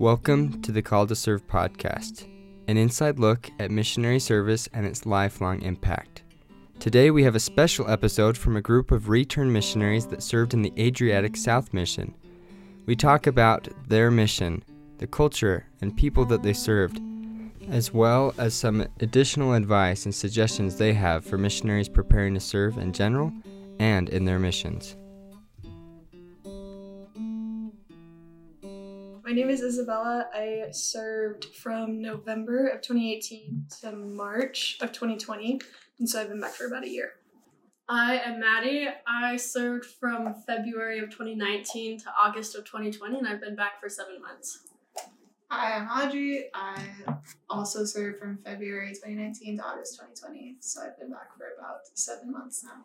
Welcome to the Call to Serve podcast, an inside look at missionary service and its lifelong impact. Today we have a special episode from a group of returned missionaries that served in the Adriatic South Mission. We talk about their mission, the culture and people that they served, as well as some additional advice and suggestions they have for missionaries preparing to serve in general and in their missions. My name is Isabella. I served from November of 2018 to March of 2020, and so I've been back for about a year. I am Maddie. I served from February of 2019 to August of 2020, and I've been back for seven months. Hi, I'm Audrey. I also served from February 2019 to August 2020, so I've been back for about seven months now.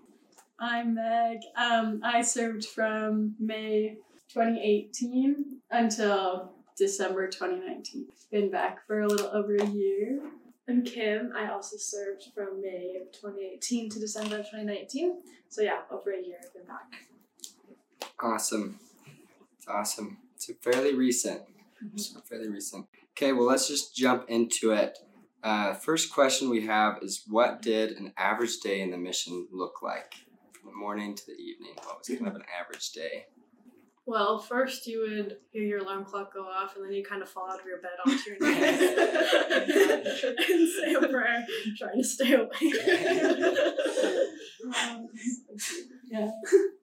I'm Meg. Um, I served from May 2018 until December 2019. Been back for a little over a year. I'm Kim. I also served from May of 2018 to December of 2019. So yeah, over a year I've been back. Awesome. It's awesome. It's fairly recent. So fairly recent. Okay, well, let's just jump into it. Uh, first question we have is What did an average day in the mission look like? From the morning to the evening. What was kind of an average day? Well, first you would hear your alarm clock go off, and then you kind of fall out of your bed onto your knees and say a prayer, trying to stay awake. Um, yeah.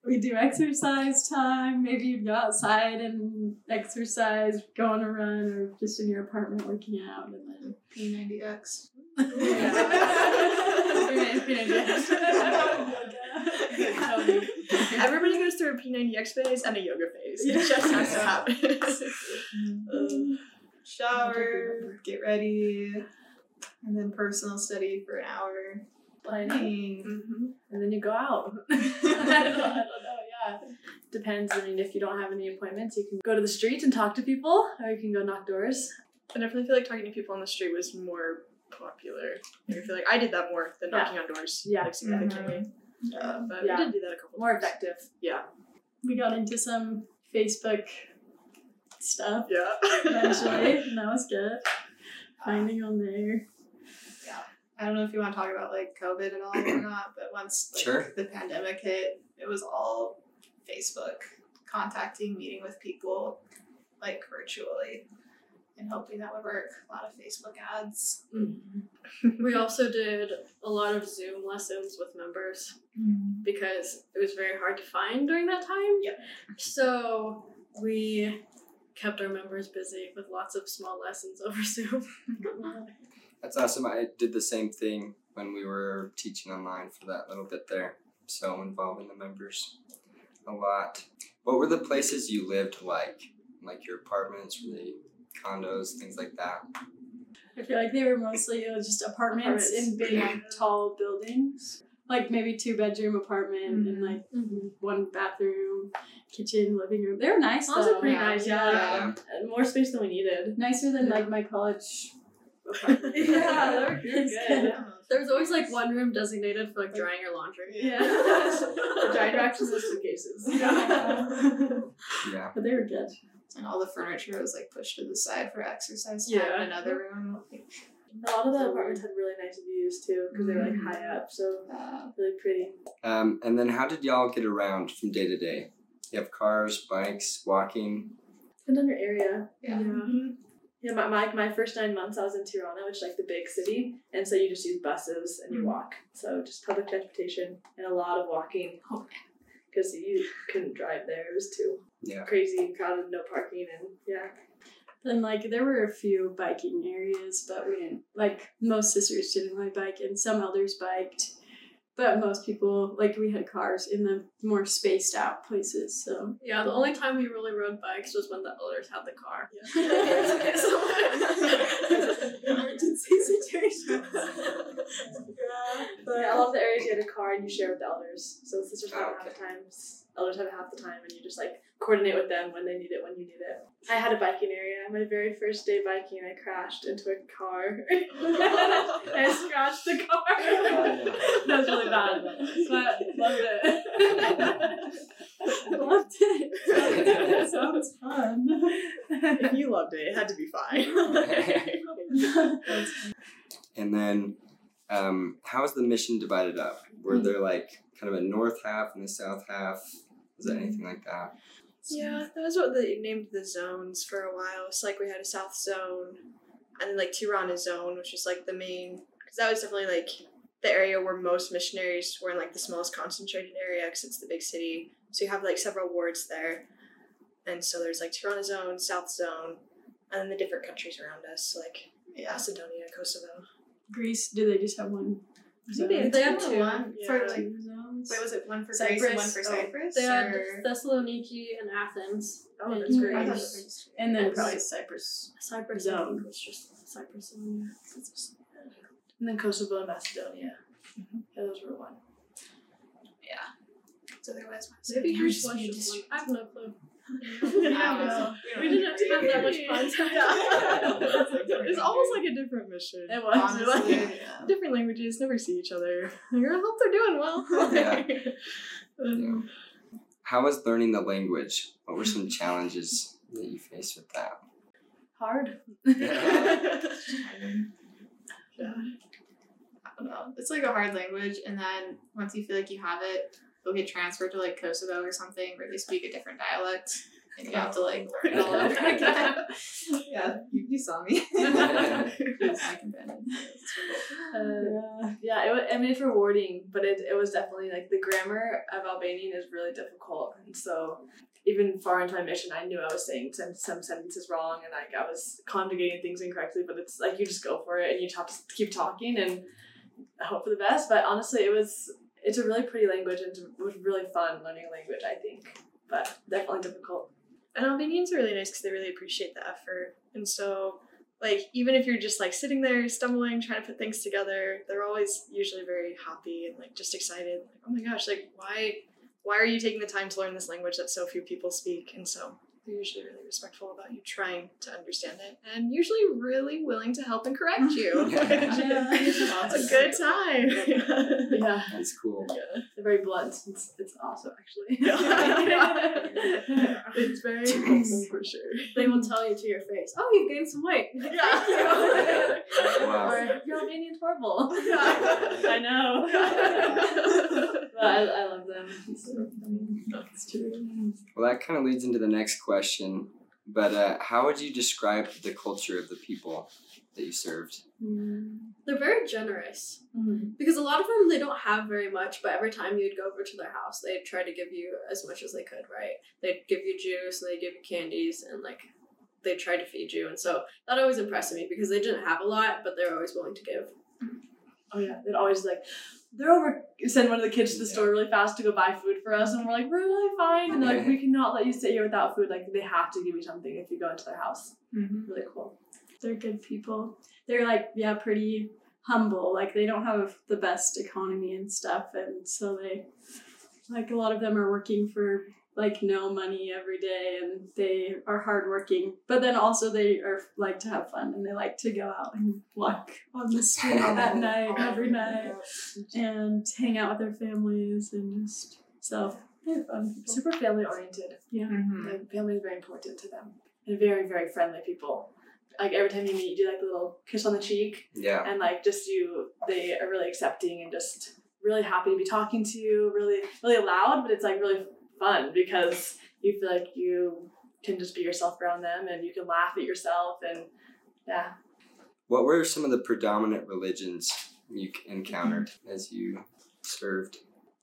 We do exercise time. Maybe you'd go outside and exercise, go on a run, or just in your apartment working out. And then P90X. Everybody goes through a P90X phase and a yoga phase. It just has to happen. Um, shower, get ready, and then personal study for an hour. Planning. Mm-hmm. And then you go out. I, don't, I don't know, yeah. Depends. I mean, if you don't have any appointments, you can go to the street and talk to people, or you can go knock doors. I definitely feel like talking to people on the street was more popular. I feel like I did that more than Yeah. knocking on doors. Yeah. Like significantly. Uh, but Yeah. we did do that a couple More times. effective. Yeah. we got into some Facebook stuff Yeah. eventually, and that was good. Finding on there. Yeah. I don't know if you want to talk about like COVID at all or not, but once like, Sure. the pandemic hit, it was all Facebook, contacting, meeting with people like virtually, and hoping that would work. A lot of Facebook ads. We also did a lot of Zoom lessons with members mm-hmm. because it was very hard to find during that time. Yep. So we kept our members busy with lots of small lessons over Zoom. That's awesome. I did the same thing when we were teaching online for that little bit there. So involving the members a lot. What were the places you lived like? Like your apartments, were they condos, things like that? I feel like they were mostly uh, just apartments, in big, tall buildings. Like maybe two bedroom apartment and like one bathroom, kitchen, living room. They were nice Those though. are pretty nice, yeah. Yeah. More space than we needed. Nicer than like my college apartment. Yeah, they were really good. There was always like one room designated for like drying your laundry. Yeah. the dry racks and the suitcases. Yeah. But they were good. And all the furniture was like pushed to the side for exercise time Yeah. in another room. Like, A lot of the apartments had really nice views too, because they were like high up, so uh, really pretty. Um, and then how did y'all get around from day to day? You have cars, bikes, walking. Depends on your area. yeah. Yeah, my, my, my first nine months I was in Tirana, which is like the big city, and so you just use buses and you Mhm. walk. So just public transportation and a lot of walking. Oh, Because you couldn't drive there. It was too Yeah. crazy and crowded, no parking, and yeah. Then like there were a few biking areas, but we didn't like most sisters didn't really bike and some elders biked. But most people like we had cars in the more spaced out places, so Yeah, the only time we really rode bikes was when the elders had the car. Yeah. emergency situations. But yeah, a lot of the areas you had a car and you share with the elders. So the sisters oh, have Oh, it half the times, elders have it half the time, and you just like coordinate with them when they need it, when you need it. I had a biking area. My very first day biking, I crashed into a car. I scratched the car. that was really bad, but loved it. Loved it. Sounds was fun. if you loved it, it had to be fine. And then, um, how is the mission divided up? Were there like kind of a north half and a south half? Was there hmm. anything like that? Yeah, that was what they named the zones for a while. So like we had a south zone, and then like Tirana zone, which is like the main, because that was definitely like the area where most missionaries were in like the smallest concentrated area, because it's the big city. So you have like several wards there, and so there's like Tirana zone, south zone, and then the different countries around us, like Yeah. Macedonia, Kosovo. Greece, do they just have one? think they- zone? they had have two. one Yeah. for like. Two zones? Wait, was it one for Greece and one for oh, Cyprus. Oh, They had or- Thessaloniki and Athens. Oh, and that's great. I Greece. and then And probably Cyprus. Cyprus. Cyprus Zone. I think was just Cyprus zone. And then Kosovo and Macedonia. Mm-hmm. Yeah, those were one. Yeah. So there was Maybe Macedonia. yours was one. I have no clue. Yeah, We didn't have that much contact. It's almost like a different mission. It was. Honestly, yeah. different languages, never see each other. Like, I hope they're doing well. Yeah. Um, How was learning the language? What were some challenges that you faced with that? Hard. Yeah. I don't know. It's like a hard language, and then once you feel like you have it, you'll get transferred to like Kosovo or something where they speak a different dialect, and you have to like learn it all over again. yeah, you, you saw me. It was my companion. Uh, yeah, it, was, I mean, it's rewarding, but it, it was definitely like the grammar of Albanian is really difficult. And so, even far into my mission, I knew I was saying some, some sentences wrong and like I was conjugating things incorrectly, but it's like you just go for it and you have keep talking and hope for the best. But honestly, it was it's a really pretty language and it was really fun learning a language, I think, but definitely difficult. And Albanians are really nice because they really appreciate the effort. And so, like, even if you're just like sitting there stumbling, trying to put things together, they're always usually very happy and like just excited. Like, oh my gosh, like, why, why are you taking the time to learn this language that so few people speak? And so they're usually really respectful about you trying to understand it and usually really willing to help and correct you. Yeah. it's a good time. Yeah, That's cool. they're very blunt. It's, it's awesome, actually. it's very helpful for sure. They will tell you to your face, "Oh, you've gained some weight." Thank you. Wow. Or your Albanian's horrible. I know. But I, I love them. It's so funny. That's true. Well, that kind of leads into the next question. But uh, how would you describe the culture of the people that you served? They're very generous Mm-hmm. because a lot of them they don't have very much, but every time you'd go over to their house, they'd try to give you as much as they could. Right? They'd give you juice, and they'd give you candies, and like they tried to feed you, and so that always impressed me because they didn't have a lot, but they're always willing to give. Oh yeah, they'd always like they're over send one of the kids to the store really fast to go buy food for us, and we're like we're really fine, and they're like we cannot let you sit here without food. Like they have to give you something if you go into their house. Mm-hmm. Really cool. They're good people. They're like, yeah, pretty humble. Like they don't have the best economy and stuff, and so they, like a lot of them are working for like no money every day, and they are hardworking. But then also they are like to have fun, and they like to go out and walk on the street at night every night and hang out with their families and just so they're fun people. Super family oriented. Yeah. Mm-hmm. And family is very important to them. And very, very friendly people. Like every time you meet, you do like a little kiss on the cheek, Yeah. and like just you, they are really accepting and just really happy to be talking to you. Really, really loud, but it's like really fun because you feel like you can just be yourself around them, and you can laugh at yourself, and yeah. What were some of the predominant religions you encountered as you served?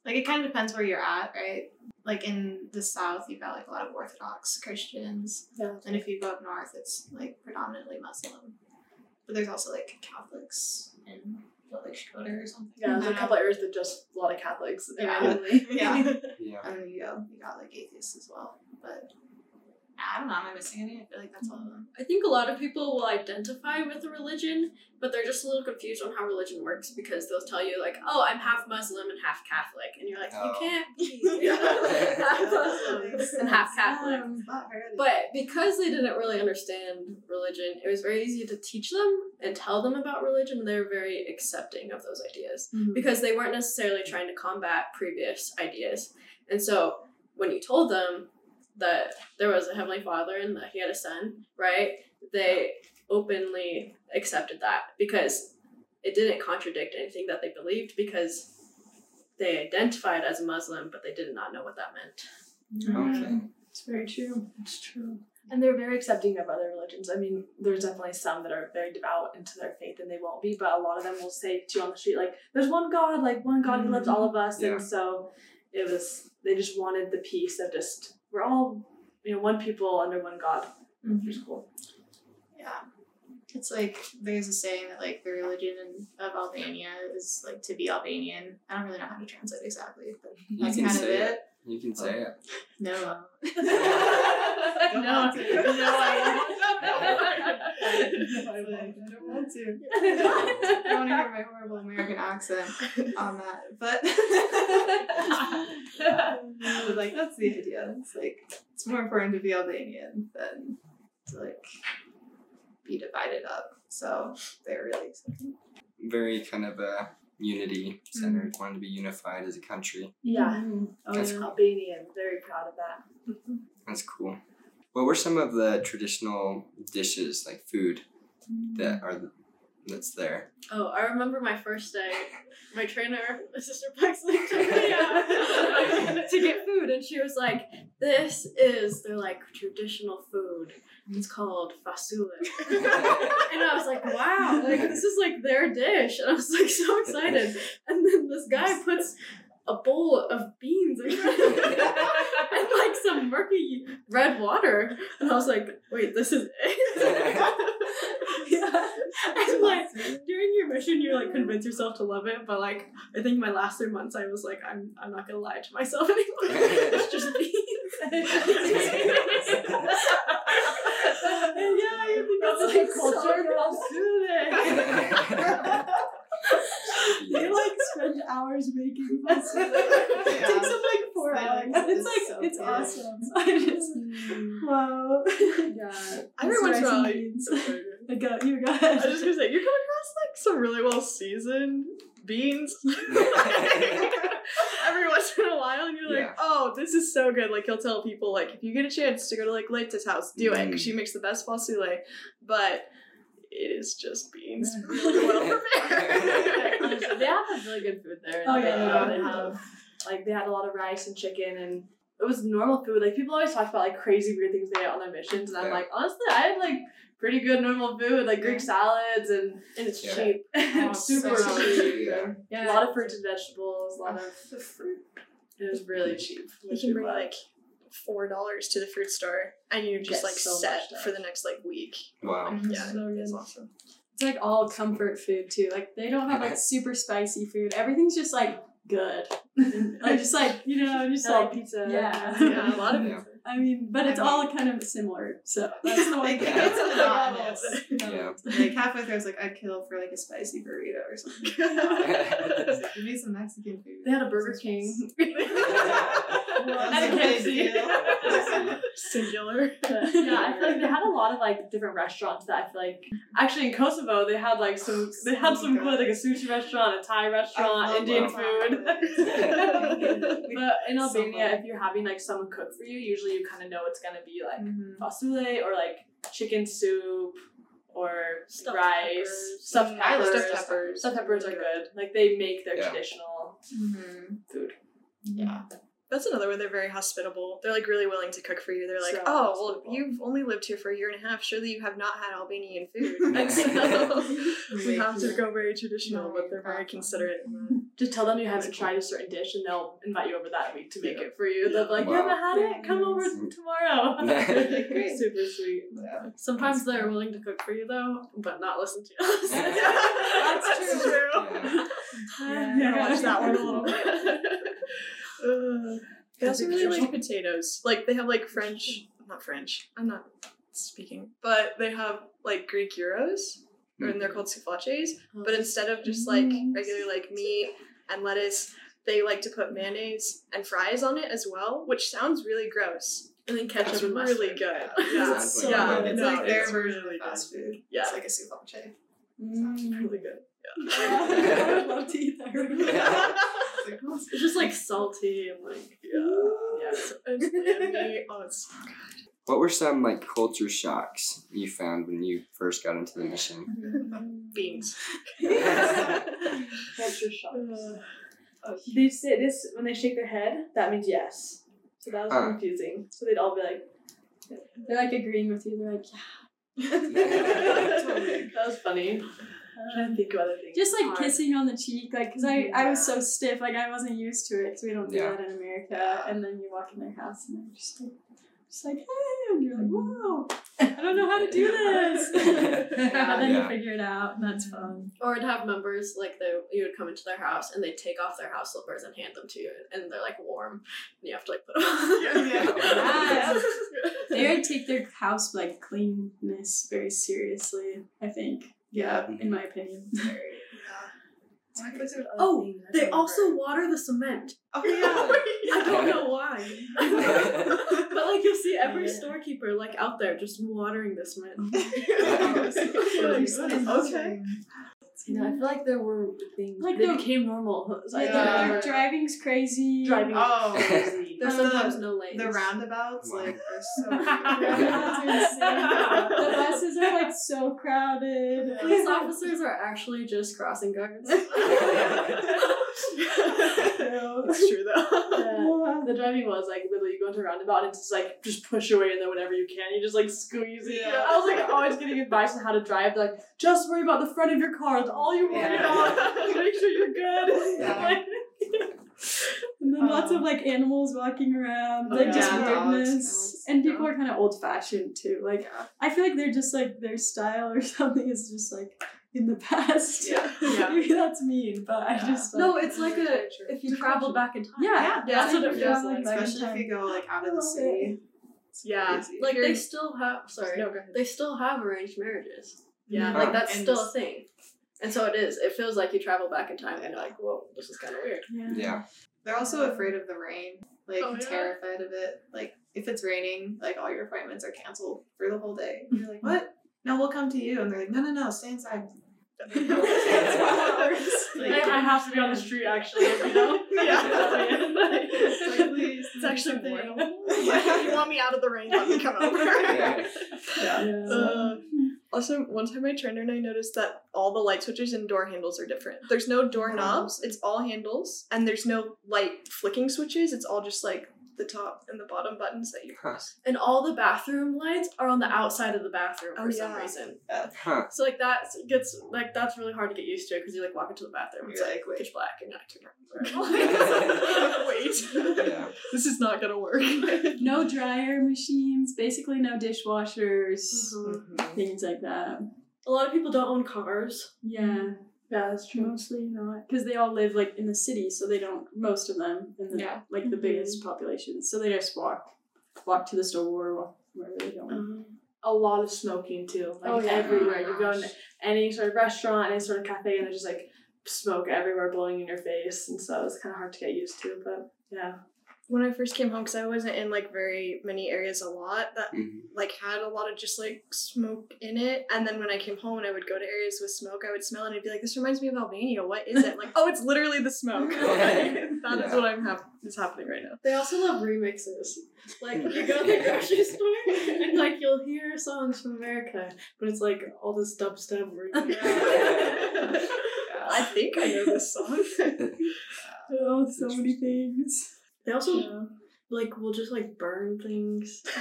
Like it kind of depends where you're at, right? Like in the south, you've got like a lot of Orthodox Christians, Yeah. and if you go up north, it's like predominantly Muslim. But there's also like Catholics in what, like Shkoder or something. Yeah, there's a couple areas that just a lot of Catholics. Yeah. randomly. Yeah. Yeah. and then you go, you got like atheists as well. But I don't know, am I missing any? I feel like that's all of them. I think a lot of people will identify with a religion, but they're just a little confused on how religion works because they'll tell you like, "Oh, I'm half Muslim and half Catholic," and you're like, Oh. "You can't be half Muslim and half Catholic." Um, but because they didn't really understand religion, it was very easy to teach them and tell them about religion. They're very accepting of those ideas mm-hmm. because they weren't necessarily trying to combat previous ideas. And so when you told them, that there was a heavenly father and that he had a son, right? They openly accepted that because it didn't contradict anything that they believed because they identified as a Muslim, but they did not know what that meant. Mm-hmm. Okay. It's very true. It's true. And they're very accepting of other religions. I mean, there's definitely some that are very devout into their faith and they won't be, but a lot of them will say to you on the street, like, there's one God, like one God who loves mm-hmm. all of us. Yeah. And so it was, they just wanted the peace of just, we're all, you know, one people under one God, which mm-hmm. is cool. Yeah. It's like there's a saying that like the religion of Albania is like to be Albanian. I don't really know how to translate exactly, but You that's can kind of say it. it. You can say it. No. no, no, want to. I I don't want to. I don't want to hear my horrible American accent on that, but but like that's the idea. It's like it's more important to be Albanian than to like be divided up. So they're really accepting. Very kind of a unity centered, mm. wanting to be unified as a country. Yeah. Mm-hmm. Oh, That's yeah. Albanian, very proud of that. That's cool. What were some of the traditional dishes, like food, that are that's there? Oh, I remember my first day. My trainer, my sister Pexley, took me out to get food, and she was like, "This is their like traditional food. It's called fasule." and I was like, "Wow, like this is like their dish," and I was like so excited. And then this guy puts a bowl of beans in front of me and like some murky red water, and I was like, "Wait, this is it." yeah. And like during your mission, you like convince yourself to love it, but like I think my last three months, I was like, I'm I'm not gonna lie to myself anymore. it's just beans. yeah, you think that's like culture, I'll do spend hours making pasta. it takes them like four Yeah, hours. it's It's like so it's good. awesome. I just mm. wow. Every once in a while, Beans. I I go, you go was just gonna say, you come across like some really well seasoned beans. Every once in a while, and you're Yeah. like, oh, this is so good. Like, he'll tell people, like, if you get a chance to go to, like, Leita's house, do it, because mm. she makes the best fasule. But it is just beans really well prepared. Honestly, they have a really good food there. Oh, yeah, They, yeah, they they have like they had a lot of rice and chicken and it was normal food. Like people always talk about like crazy weird things they ate on their missions, and I'm Yeah. like, honestly, I had like pretty good normal food, like Greek salads and and it's Yeah. cheap. Oh, Super so cheap. Yeah. A lot of fruits and vegetables, a lot of the fruit. it was really cheap. You which can we bring, loved. like, $4 to the fruit store, and you're just, Get like, so set for the next, like, week. Wow. Mm-hmm. Yeah, So it's awesome. It's like all comfort food too. Like they don't have like super spicy food. Everything's just like good. like just like you know, just like like pizza. yeah. Yeah, a lot of Yeah. I mean, but it's all kind of similar. So that's the one Like, thing. it's monotonous. Yeah. Like halfway through, I was like, I'd kill for like a spicy burrito or something. Give me some Mexican food. They had a Burger King. That's a a big KFC. deal. Singular. yeah, I feel like they had a lot of like different restaurants that I feel like actually in Kosovo they had like some oh, they had some good like a sushi restaurant, a Thai restaurant, Indian food. but in Albania, fun. if you're having like someone cook for you, usually you kind of know it's gonna be like Mhm. fasule or like chicken soup or Stuffed rice, peppers. stuffed I love peppers. Stuffed peppers. Stuffed peppers are good. Like they make their Yeah. traditional Mhm. food. Yeah. That's another one. They're very hospitable. They're like really willing to cook for you. They're like, So oh, well, you've only lived here for a year and a half. Surely you have not had Albanian food. And so we have to go very traditional, but they're very considerate. Just tell them you haven't tried a certain dish and they'll invite you over that week to make it for you. They'll be like, Wow. You haven't had it? Come over tomorrow. Great. Super sweet. Yeah. Sometimes they're willing to cook for you though, but not listen to us. That's true. Yeah. Yeah, Yeah, yeah. watch that one a little bit. Uh, they also really like potatoes. Like they have like French, not French. I'm not speaking, but they have like Greek gyros, and they're called souflaches. But instead of just like regular like meat and lettuce, they like to put mayonnaise and fries on it as well, which sounds really gross. and then ketchup It's and mustard. really good. Yeah. Yeah, Sounds like yeah, fun. It's no, like their it's version really of fast food. Yeah. It's like a ceviche. It's really good. Yeah, I would love to eat that right now. It's just like salty and like yeah, yeah. It's, It's yummy. Oh, it's What were some like culture shocks you found when you first got into the mission? Mm-hmm. beans. culture shocks. Uh, oh, they say this when they shake their head. That means yes. So that was Huh. confusing. So they'd all be like, They're like agreeing with you. They're like, yeah. that was funny. I'm trying to think of other things. Just like Hard. kissing on the cheek, like, cause I, I was so stiff, like I wasn't used to it, cause we don't do Yeah. that in America. And then you walk in their house and they're just like, just like, hey, and you're like, whoa, I don't know how to do this. and then Yeah. you figure it out, and that's fun. Or I'd have members like they you would come into their house and they'd take off their house slippers and hand them to you and they're like warm and you have to like put them on. Yeah. They take their house like cleanness very seriously. I think. Yeah, mm-hmm. in my opinion. Oh, they also water the cement. Oh yeah. I don't know why. but like you'll see every storekeeper like out there just watering the cement. okay. You know, I feel like there were things Like they became normal. Like like, Yeah. driving's crazy. Driving Oh. Crazy. There's The- sometimes no lanes. The roundabouts, Wow. like, are so. Roundabouts are insane. the buses are like so crowded. Police officers are actually just crossing guards. It's true though. Yeah. The driving was like literally you go into a roundabout and it's just like just push away and then there whenever you can. You just like squeeze it. Yeah. I was like always getting advice on how to drive. They're like, just worry about the front of your car. That's all you worry Yeah. about. Make sure you're good. Yeah. Like, And then lots of um, like animals walking around, Oh, like yeah. just weirdness. dogs, And people yeah. are kind of old fashioned too. Like Yeah. I feel like they're just like their style or something is just like in the past. Yeah. Yeah. Maybe that's mean, but I just like, no, it's like a if you travel back in time. yeah, Yeah, that's yeah, what it feels like. back in Especially if you go like out of the city. Yeah, crazy. like they still have. Sorry, No, go ahead. they still have arranged marriages. Yeah, Like that's and still a thing. And so it is. It feels like you travel back in time and you're like, whoa, this is kind of weird. Yeah. yeah. They're also afraid of the rain, like Oh, yeah. terrified of it. Like if it's raining, like all your appointments are canceled for the whole day. And you're like, what? No, we'll come to you. And they're like, no, no, no, stay inside. I, I have to be on the street actually. You know. It's like, please, It's actually something. warm. you want me out of the rain? Let me come over. Yeah. yeah. Uh, also, one time my trainer and I noticed that all the light switches and door handles are different. There's no door oh. knobs, it's all handles, and there's no light flicking switches. It's all just like the top and the bottom buttons that you Huh. press. And all the bathroom lights are on the outside of the bathroom for Oh, some yeah. reason. Huh. So like that gets like that's really hard to get used to because you like walk into the bathroom, it's You're like, like, wait. pitch black and not too hard. Wait. Yeah. This is not gonna work. No dryer machines, basically no dishwashers, Mhm. things like that. A lot of people don't own cars. Yeah, Yeah, that's true. mostly not because they all live like in the city, so they don't. Most of them in the Yeah. like the mm-hmm. biggest populations, so they just walk, walk to the store, walk wherever they go. Mm-hmm. A lot of smoking too. Like Oh, yeah. everywhere. Oh you go in any sort of restaurant, any sort of cafe, and there's just like smoke everywhere blowing in your face, and so it's kind of hard to get used to. But yeah, when I first came home, because I wasn't in like very many areas a lot that Mhm. like had a lot of just like smoke in it. And then when I came home and I would go to areas with smoke, I would smell it and I'd be like, "This reminds me of Albania. What is it?" like, oh, it's literally the smoke. Like, that is Yeah. what I'm hap- is happening right now. They also love remixes. Like you go to the grocery store and like you'll hear songs from America, but it's like all this dubstep. remix. I think I know this song. Oh, so many things. They also Yeah. like will just like burn things.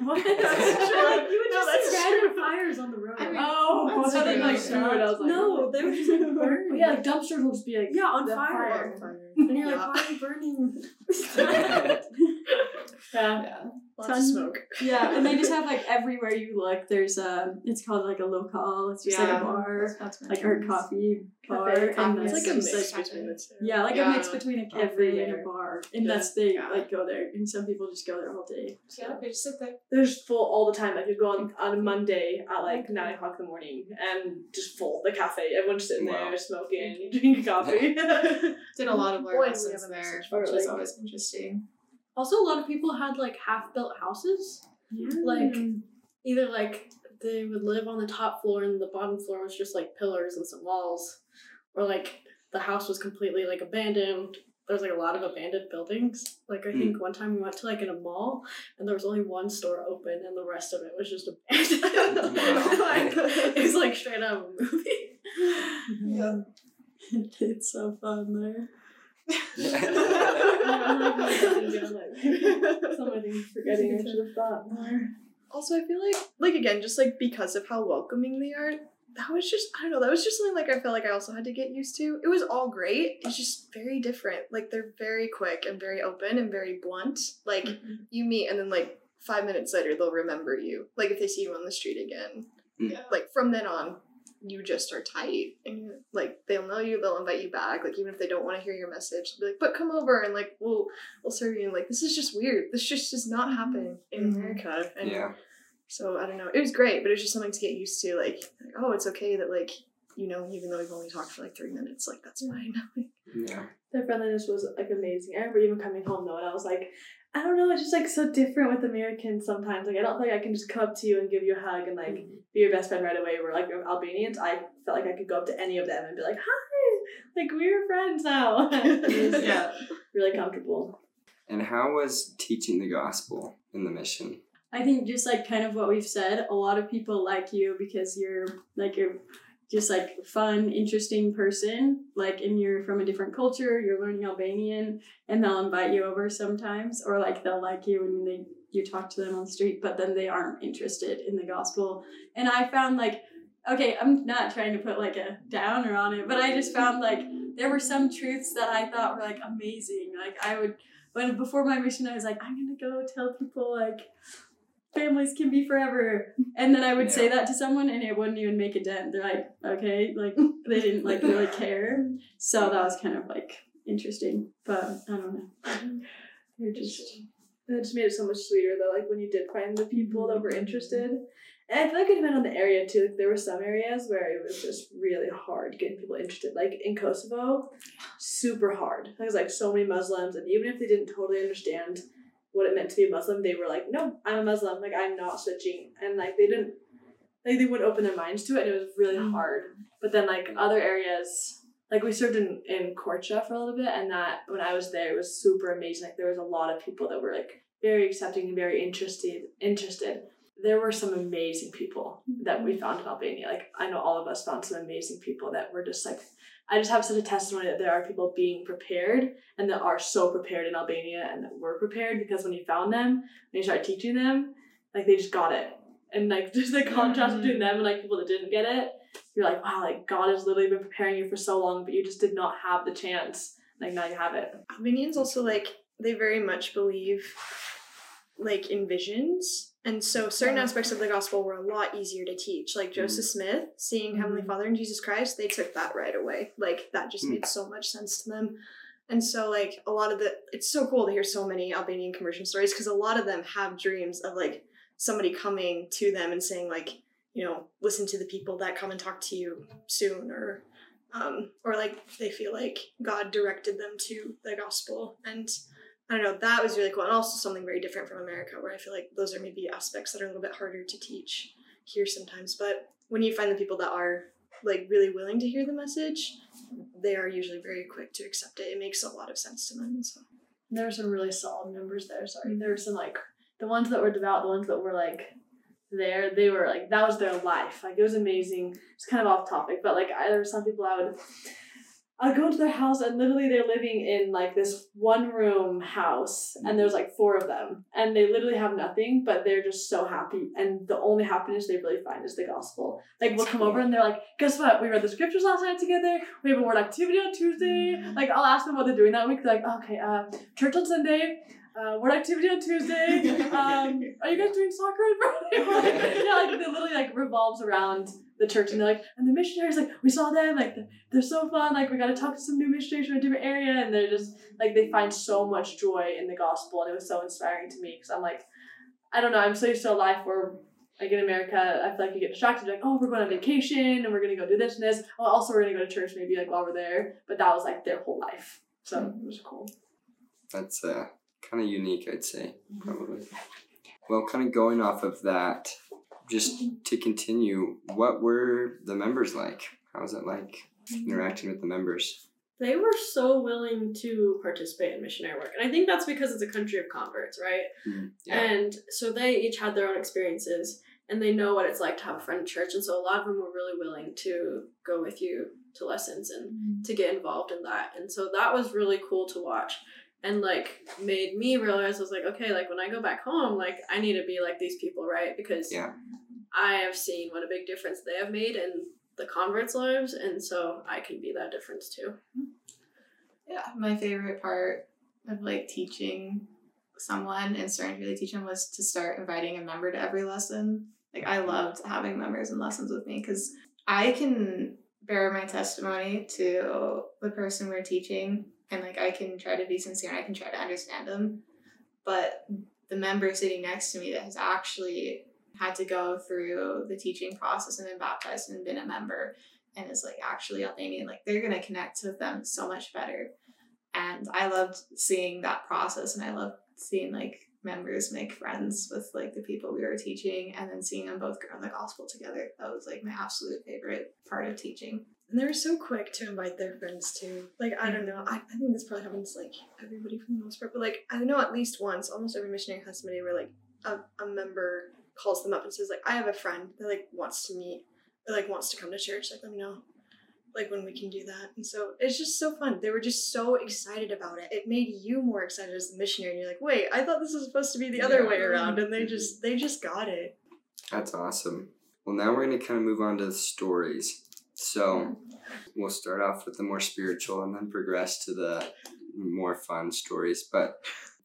What? like you would No, just that's see true. random fires on the road. I mean, Oh, I That's thought they like gross. food. I was like, no, oh. they would just like burn. yeah, like dumpsters will just be like Yeah, on the fire. And you're like, Yeah. why are you burning? Yeah. Yeah. Lots of smoke. Yeah, and they just have like everywhere you look. There's um, it's called like a local. It's just like a Yeah. bar, That's like or coffee bar, Cafe, and coffee. It's that's like a mix like, between the two. Yeah, like Yeah. a mix between a cafe and a bar, and Yeah. that's they Yeah. like go there, and some people just go there all day. Yeah, they just sit there. They're just full all the time. Like you go on on a Monday at like nine o'clock in the morning and just full the cafe. Everyone's sitting Wow. there smoking, drinking coffee. Did a lot of Boy, learn lessons there, which for is always interesting. Also, a lot of people had like half built houses. Yeah, Like mm. either like they would live on the top floor and the bottom floor was just like pillars and some walls, or like the house was completely like abandoned. There's like a lot of abandoned buildings. Like I think hmm. one time we went to like in a mall and there was only one store open and the rest of it was just abandoned. like, it was like straight out of a movie. Yeah. it's so fun there. Some of the things forgetting I should have thought more. Also, I feel like, like again, just like because of how welcoming they are, that was just, I don't know, that was just something like I felt like I also had to get used to. It was all great. It's just very different. Like they're very quick and very open and very blunt. Like mm-hmm. you meet and then like five minutes later they'll remember you. Like if they see you on the street again. Mm. Yeah. Like from then on, you just are tight and you like they'll know you, they'll invite you back. Like even if they don't want to hear your message, they'll be like, but come over and like we'll we'll serve you and like this is just weird. This just does not happen in Mhm. America. And Yeah. so I don't know. It was great, but it was just something to get used to. Like, like, oh, it's okay that like you know, even though we've only talked for like three minutes, like that's fine. Yeah. Their friendliness was like amazing. I remember even coming home though, and I was like, I don't know, it's just like so different with Americans sometimes. Like I don't think I can just come up to you and give you a hug and like mm-hmm. be your best friend right away. We're like Albanians. I felt like I could go up to any of them and be like, hi, like we're friends now. Yeah. really comfortable. And how was teaching the gospel in the mission? I think just like kind of what we've said, a lot of people like you because you're like you're just like fun, interesting person. Like and you're from a different culture, you're learning Albanian, and they'll invite you over sometimes, or like they'll like you when they you talk to them on the street, but then they aren't interested in the gospel. And I found like okay, I'm not trying to put like a downer on it, but I just found like there were some truths that I thought were like amazing. Like I would when before my mission I was like, I'm gonna go tell people like families can be forever. And then I would say that to someone and it wouldn't even make a dent. They're like, okay, like they didn't like really care. So that was kind of like interesting. But I don't know. They're just it just made it so much sweeter though, like when you did find the people that were mm-hmm. interested. And I feel like it depended on the area too. Like there were some areas where it was just really hard getting people interested. Like in Kosovo, super hard. There's like so many Muslims, and even if they didn't totally understand what it meant to be a Muslim, they were like, "No, I'm a Muslim. Like I'm not switching." And like they didn't, like they wouldn't open their minds to it, and it was really mm. hard. But then like other areas, like we served in in Korcha for a little bit, and that when I was there, it was super amazing. Like there was a lot of people that were like very accepting and very interested. Interested. There were some amazing people that we mm. found in Albania. Like I know all of us found some amazing people that were just like. I just have such a testimony that there are people being prepared and that are so prepared in Albania and that were prepared because when you found them, when you started teaching them, like they just got it. And like just the contrast between mm. them and like people that didn't get it, you're like, wow, like God has literally been preparing you for so long, but you just did not have the chance. Like now you have it. Albanians also like they very much believe like in visions. And so certain Oh. aspects of the gospel were a lot easier to teach. Like Joseph Smith, seeing Heavenly Mhm. Father and Jesus Christ, they took that right away. Like that just Mm. made so much sense to them. And so like a lot of the it's so cool to hear so many Albanian conversion stories because a lot of them have dreams of like somebody coming to them and saying like, you know, listen to the people that come and talk to you soon or um, or like they feel like God directed them to the gospel. And I don't know, that was really cool. And also something very different from America, where I feel like those are maybe aspects that are a little bit harder to teach here sometimes. But when you find the people that are like really willing to hear the message, they are usually very quick to accept it. It makes a lot of sense to them. So There were some really solid members there. Sorry, mm-hmm. there were some like the ones that were devout, the ones that were like there. They were like that was their life. Like it was amazing. It's kind of off topic, but like I, there were some people I would. I'd go to their house and literally they're living in like this one room house and there's like four of them and they literally have nothing but they're just so happy and the only happiness they really find is the gospel. Like we'll come over and they're like, guess what? We read the scriptures last night together. We have a ward activity on Tuesday. Like I'll ask them what they're doing that week. They're like, okay, uh, church on Sunday, uh, ward activity on Tuesday. Are you guys doing soccer on Friday? yeah, like it literally like revolves around the church, and they're like, and the missionaries like we saw them, like they're so fun. Like we got to talk to some new missionaries from a different area, and they're just like they find so much joy in the gospel, and it was so inspiring to me because I'm like, I don't know, I'm so used to a life where. Like in America, I feel like you get distracted, like, oh, we're going on vacation and we're gonna go do this and this. Oh, also we're gonna go to church maybe like while we're there. But that was like their whole life. So it was cool. That's uh, kind of unique, I'd say, probably. Well, kind of going off of that, just to continue, what were the members like? How was it like interacting with the members. They were so willing to participate in missionary work. And I think that's because it's a country of converts, right? Mm, yeah. And so they each had their own experiences and they know what it's like to have a friend in church. And so a lot of them were really willing to go with you to lessons and mm. to get involved in that. And so that was really cool to watch and like made me realize I was like, okay, like when I go back home, like I need to be like these people, right? Because Yeah. I have seen what a big difference they have made in the converts' lives, and so I can be that difference too. Yeah, my favorite part of like teaching someone and starting to really teach them was to start inviting a member to every lesson. Like I loved having members in lessons with me because I can bear my testimony to the person we're teaching and like I can try to be sincere and I can try to understand them. But the member sitting next to me that has actually had to go through the teaching process and been baptized and been a member and is like actually Albanian, like they're gonna connect with them so much better. And I loved seeing that process and I loved seeing like members make friends with like the people we were teaching and then seeing them both grow in the gospel together. That was like my absolute favorite part of teaching. And they were so quick to invite their friends too. Like, I don't know. I, I think this probably happens like everybody for the most part. But like, I know at least once, almost every missionary has somebody where like a, a member calls them up and says like, I have a friend that like wants to meet, or like wants to come to church. Like, let me know. Like when we can do that. And so it's just so fun. They were just so excited about it. It made you more excited as the missionary. And you're like, wait, I thought this was supposed to be the other Yeah. way around. And they Mhm. just they just got it. That's awesome. Well, now we're going to kind of move on to the stories. So we'll start off with the more spiritual and then progress to the more fun stories. But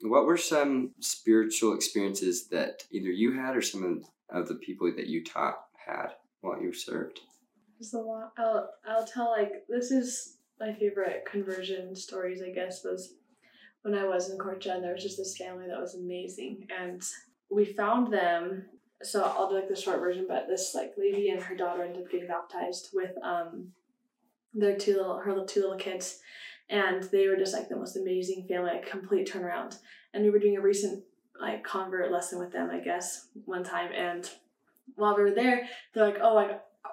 what were some spiritual experiences that either you had or some of, the people that you taught had while you served? There's a lot. I'll I'll tell like this is my favorite conversion stories. I guess was when I was in Korcha and there was just this family that was amazing, and we found them. So I'll do like the short version, but this like lady and her daughter ended up getting baptized with um their two little her two little kids, and they were just like the most amazing family, like complete turnaround. And we were doing a recent like convert lesson with them, I guess, one time, and while we were there, they're like, "Oh,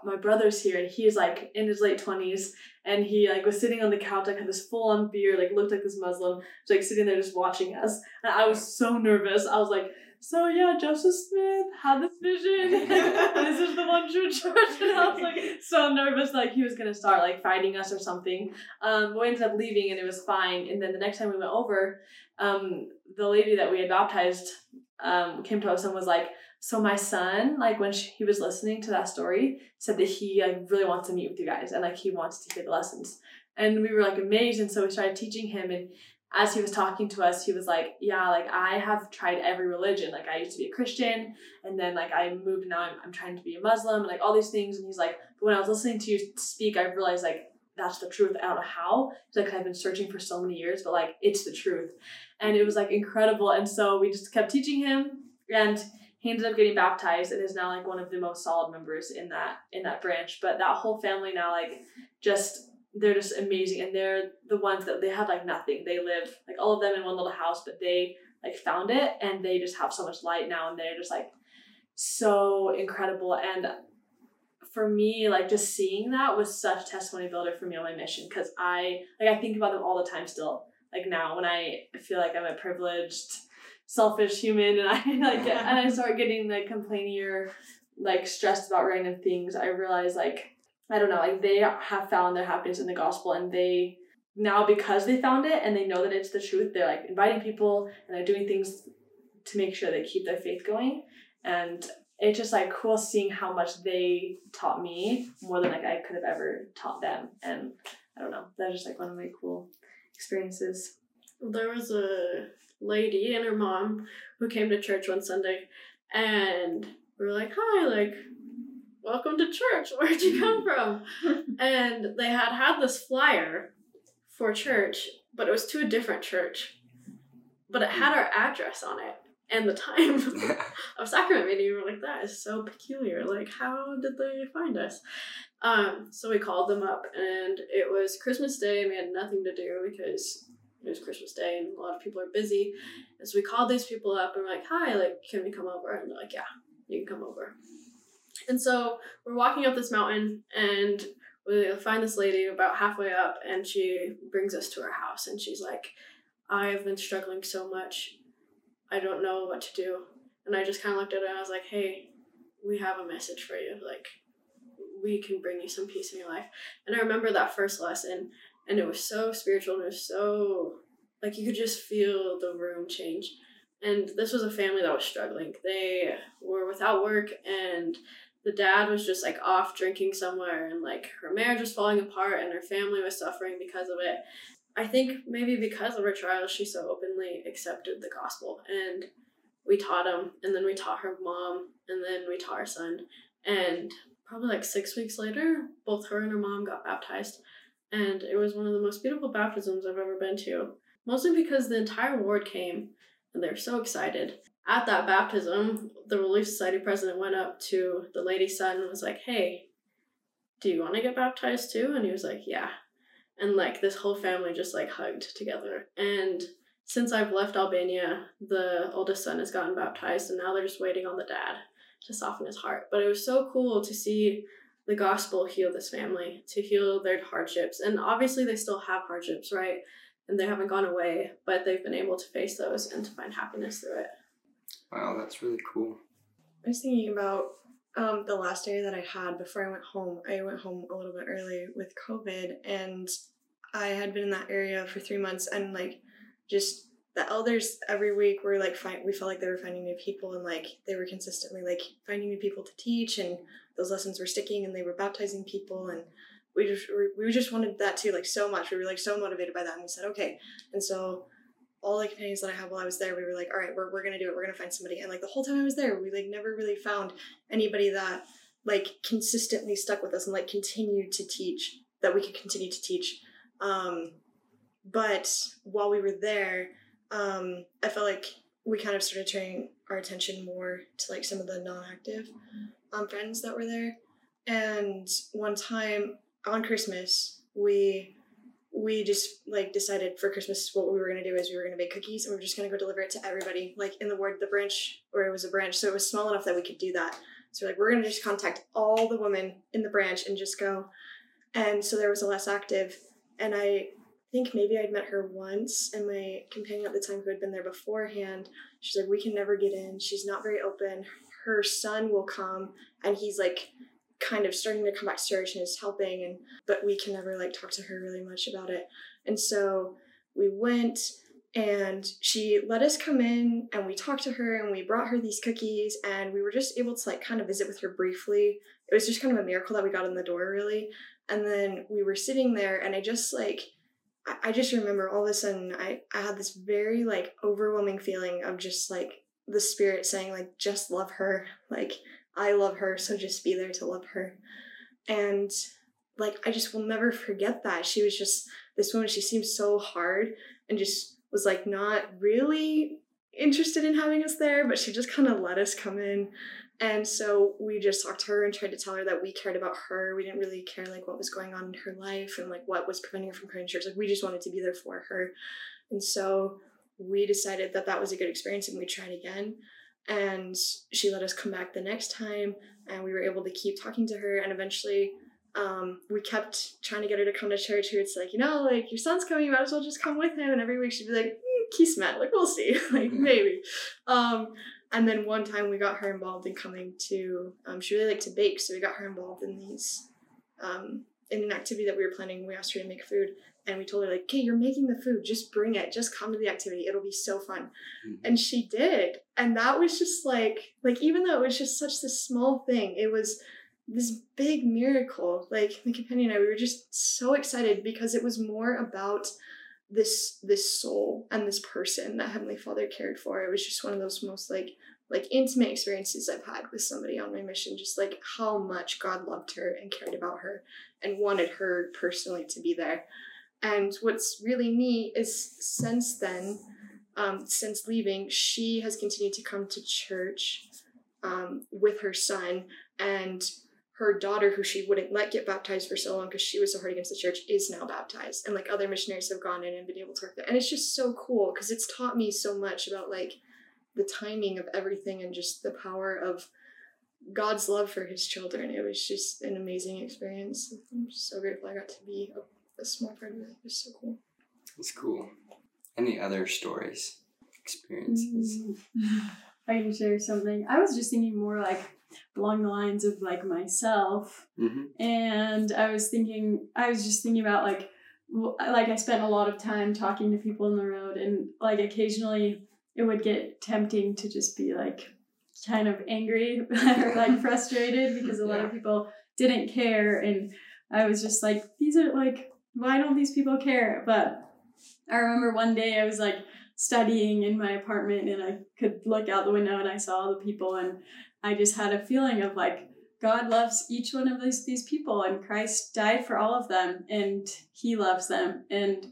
my brother's here. And he's like in his late 20s and he like was sitting on the couch like had this full on beard like looked like this muslim was like sitting there just watching us. And i was so nervous. I was like so yeah joseph smith had this vision this is the one true church and i was like so nervous like he was gonna start like fighting us or something um we ended up leaving and it was fine and then the next time we went over um the lady that we had baptized um came to us and was like so my son, like when she, he was listening to that story, said that he like really wants to meet with you guys and like he wants to hear the lessons. And we were like amazed, and so we started teaching him. And as he was talking to us, he was like, "Yeah, like I have tried every religion. Like I used to be a Christian, and then like I moved, now I'm, I'm trying to be a Muslim, and like all these things." And he's like, "But when I was listening to you speak, I realized like that's the truth. I don't know how. Like, I've been searching for so many years, but like it's the truth." And it was like incredible. And so we just kept teaching him, and he ended up getting baptized and is now like one of the most solid members in that in that branch but that whole family now like just they're just amazing and they're the ones that they have like nothing. They live like all of them in one little house but they like found it and they just have so much light now and they're just like so incredible. And for me like just seeing that was such testimony builder for me on my mission because i like i think about them all the time still. Like now when i feel like i'm a privileged selfish human and I like and I start getting like complaining or like stressed about random things, I realize like I don't know, like they have found their happiness in the gospel and they now because they found it and they know that it's the truth, they're like inviting people and they're doing things to make sure they keep their faith going. And it's just like cool seeing how much they taught me more than like I could have ever taught them. And I don't know, that's just like one of my cool experiences. There was a lady and her mom who came to church one Sunday and we were like, Hi, like, welcome to church. Where'd you come from? and they had had this flyer for church, but it was to a different church. But it had our address on it and the time of sacrament meeting. We were like, that is so peculiar. Like, how did they find us? Um, so we called them up and it was Christmas Day and we had nothing to do because it was Christmas Day and a lot of people are busy. And so we called these people up and we're like, hi, like, can we come over? And they're like, yeah, you can come over. And so we're walking up this mountain and we find this lady about halfway up, and she brings us to her house, and she's like, "I've been struggling so much, I don't know what to do." And I just kind of looked at her and I was like, "Hey, we have a message for you. Like, we can bring you some peace in your life." And I remember that first lesson, and it was so spiritual, and it was so like you could just feel the room change. And this was a family that was struggling. They were without work and the dad was just like off drinking somewhere and like her marriage was falling apart and her family was suffering because of it. I think maybe because of her trial, she so openly accepted the gospel and we taught him and then we taught her mom and then we taught her son. And probably like six weeks later both her and her mom got baptized. And it was one of the most beautiful baptisms i've ever been to mostly because the entire ward came and they were so excited at that baptism, the Relief Society president went up to the lady's son and was like, Hey, do you want to get baptized too? And he was like, Yeah. And like this whole family just like hugged together. And since I've left Albania, the oldest son has gotten baptized and now they're just waiting on the dad to soften his heart. But it was so cool to see the gospel heal this family, to heal their hardships. And obviously they still have hardships, right? And they haven't gone away, but they've been able to face those and to find happiness through it. Wow, that's really cool. I was thinking about um, the last day that I had before I went home. I went home a little bit early with COVID, and I had been in that area for three months, and like just the elders every week were like find we felt like they were finding new people and like they were consistently like finding new people to teach and those lessons were sticking and they were baptizing people and we just we just wanted that too like so much we were like so motivated by that and we said okay and so all the companions that I had while I was there, we were like, all right, we're, we're gonna do it. We're gonna find somebody. And like the whole time I was there, we like never really found anybody that like consistently stuck with us and like continued to teach that we could continue to teach. Um, but while we were there, um, I felt like we kind of started turning our attention more to like some of the non-active um, friends that were there. And one time on Christmas, we we just like decided for Christmas what we were gonna do is we were gonna bake cookies and we were just gonna go deliver it to everybody, like in the ward the branch where it was a branch, so it was small enough that we could do that. So like we're gonna just contact all the women in the branch and just go. And so there was a less active, and I think maybe I'd met her once, and my companion at the time who had been there beforehand, she's like, we can never get in. She's not very open. Her son will come, and he's like kind of starting to come back to church and is helping and but we can never like talk to her really much about it. And so we went and she let us come in and we talked to her and we brought her these cookies and we were just able to like kind of visit with her briefly. It was just kind of a miracle that we got in the door really. And then we were sitting there and i just like i, just remember all of a sudden I, I had this very like overwhelming feeling of just like the spirit saying like just love her. Like I love her, so just be there to love her. And like I just will never forget that. She was just this woman, she seemed so hard and just was like not really interested in having us there, but she just kind of let us come in. And so we just talked to her and tried to tell her that we cared about her. We didn't really care like what was going on in her life and like what was preventing her from coming to church. Like we just wanted to be there for her. And so we decided that that was a good experience and we tried again and she let us come back the next time and we were able to keep talking to her and eventually um, we kept trying to get her to come to church where it's like you know like your son's coming you might as well just come with him and every week she'd be like mm, kismet like we'll see like mm-hmm. maybe um, and then one time we got her involved in coming to um, she really liked to bake so we got her involved in these um, in an activity that we were planning we asked her to make food and we told her like okay you're making the food. Just bring it. Just come to the activity. It'll be so fun. Mm-hmm. and she did. And that was just like like even though it was just such this small thing it was this big miracle. Like my companion and i we were just so excited because it was more about this this soul and this person that heavenly father cared for. It was just one of those most like like intimate experiences i've had with somebody on my mission. Just like how much god loved her and cared about her and wanted her personally to be there and what's really neat is since then, um, since leaving, she has continued to come to church um, with her son, and her daughter, who she wouldn't let get baptized for so long because she was so hard against the church, is now baptized. And like other missionaries have gone in and been able to work there. And it's just so cool because it's taught me so much about like the timing of everything and just the power of God's love for his children. It was just an amazing experience. I'm so grateful I got to be a, a small part of it. It was so cool. It's cool. Any other stories, experiences? Mm. I can share something. I was just thinking more like along the lines of like myself, Mm-hmm. and I was thinking, I was just thinking about like, w- like I spent a lot of time talking to people on the road, and like occasionally it would get tempting to just be like kind of angry or like frustrated because a lot of people didn't care, and I was just like, these are like, why don't these people care? But I remember one day I was like studying in my apartment and I could look out the window and I saw all the people and I just had a feeling of like God loves each one of these these people and Christ died for all of them and he loves them and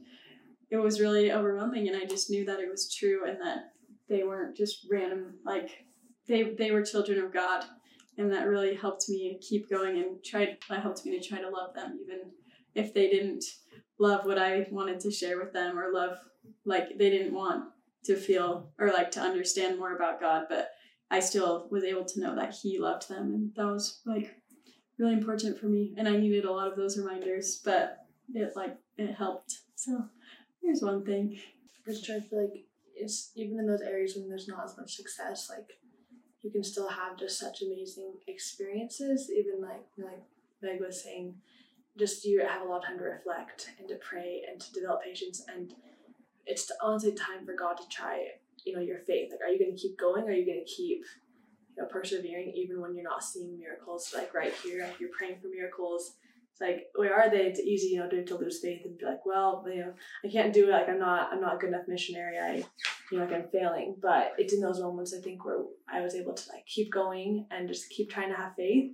it was really overwhelming and I just knew that it was true and that they weren't just random like they they were children of God and that really helped me keep going and tried helped me to try to love them even if they didn't love what I wanted to share with them or love like they didn't want to feel or like to understand more about God, but I still was able to know that He loved them, and that was like really important for me. And I needed a lot of those reminders, but it like it helped. So here's one thing. just try to feel like it's even in those areas when there's not as much success, like you can still have just such amazing experiences. Even like like Meg was saying, just you have a lot of time to reflect and to pray and to develop patience and it's honestly time for God to try, you know, your faith. Like, are you going to keep going? Are you going to keep, you know, persevering even when you're not seeing miracles? Like right here, like you're praying for miracles. It's like, where are they? It's easy, you know, to, to lose faith and be like, well, you know, I can't do it. Like, I'm not, I'm not good enough missionary. I, you know, like I'm failing. But it's in those moments, I think, where I was able to like keep going and just keep trying to have faith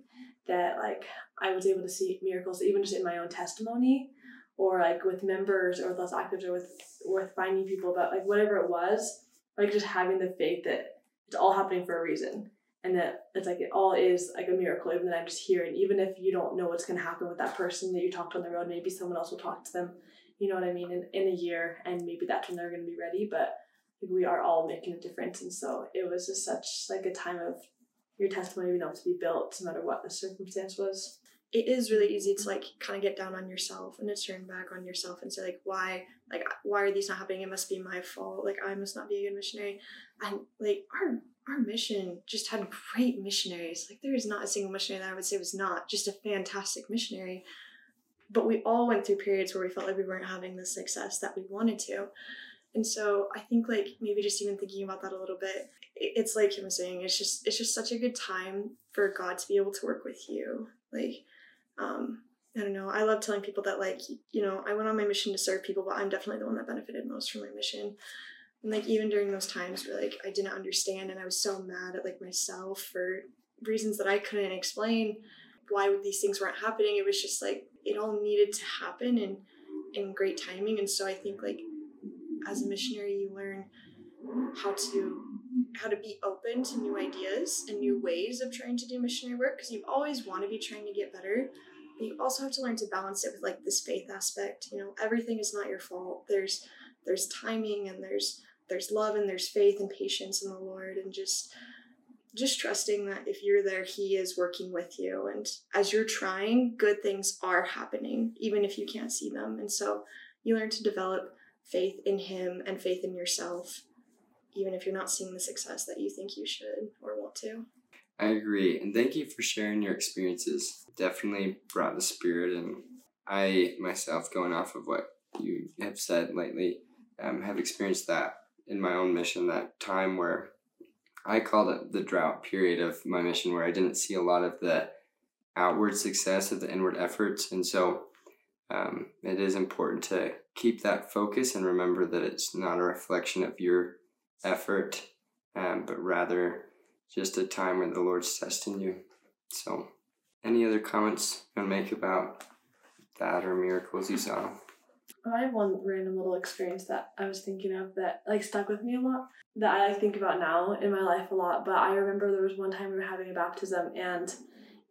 that like I was able to see miracles, even just in my own testimony or like with members or with us actives or with with finding people about like whatever it was, like just having the faith that it's all happening for a reason and that it's like it all is like a miracle, even that I'm just here. And even if you don't know what's gonna happen with that person that you talked on the road, maybe someone else will talk to them, you know what I mean, in, in a year and maybe that's when they're gonna be ready. But we are all making a difference and so it was just such like a time of your testimony being able to be built no matter what the circumstance was. it is really easy to like kind of get down on yourself and to turn back on yourself and say like why like why are these not happening? It must be my fault. Like i must not be a good missionary. And like our our mission just had great missionaries. Like there is not a single missionary that i would say was not just a fantastic missionary. But we all went through periods where we felt like we weren't having the success that we wanted to and so i think like maybe just even thinking about that a little bit it's like him saying it's just it's just such a good time for god to be able to work with you. Like um i don't know i love telling people that like you know i went on my mission to serve people but i'm definitely the one that benefited most from my mission. And like even during those times where like i didn't understand and i was so mad at like myself for reasons that i couldn't explain why these things weren't happening it was just like it all needed to happen and in great timing. And so i think like as a missionary you learn how to how to be open to new ideas and new ways of trying to do missionary work because you always want to be trying to get better but you also have to learn to balance it with like this faith aspect you know? Everything is not your fault. There's there's timing and there's there's love and there's faith and patience in the lord and just just trusting that if you're there he is working with you. And as you're trying good things are happening even if you can't see them. And so you learn to develop faith in him and faith in yourself even if you're not seeing the success that you think you should or want to I agree, and thank you for sharing your experiences. Definitely brought the spirit, and I myself, going off of what you have said lately, um, have experienced that in my own mission. That time where I called it the drought period of my mission, where I didn't see a lot of the outward success of the inward efforts, and so um, it is important to keep that focus and remember that it's not a reflection of your effort, um, but rather just a time where the Lord's testing you. So, any other comments you want to make about that or miracles you saw? I have one random little experience that I was thinking of that like stuck with me a lot that I like think about now in my life a lot. But I remember there was one time we were having a baptism and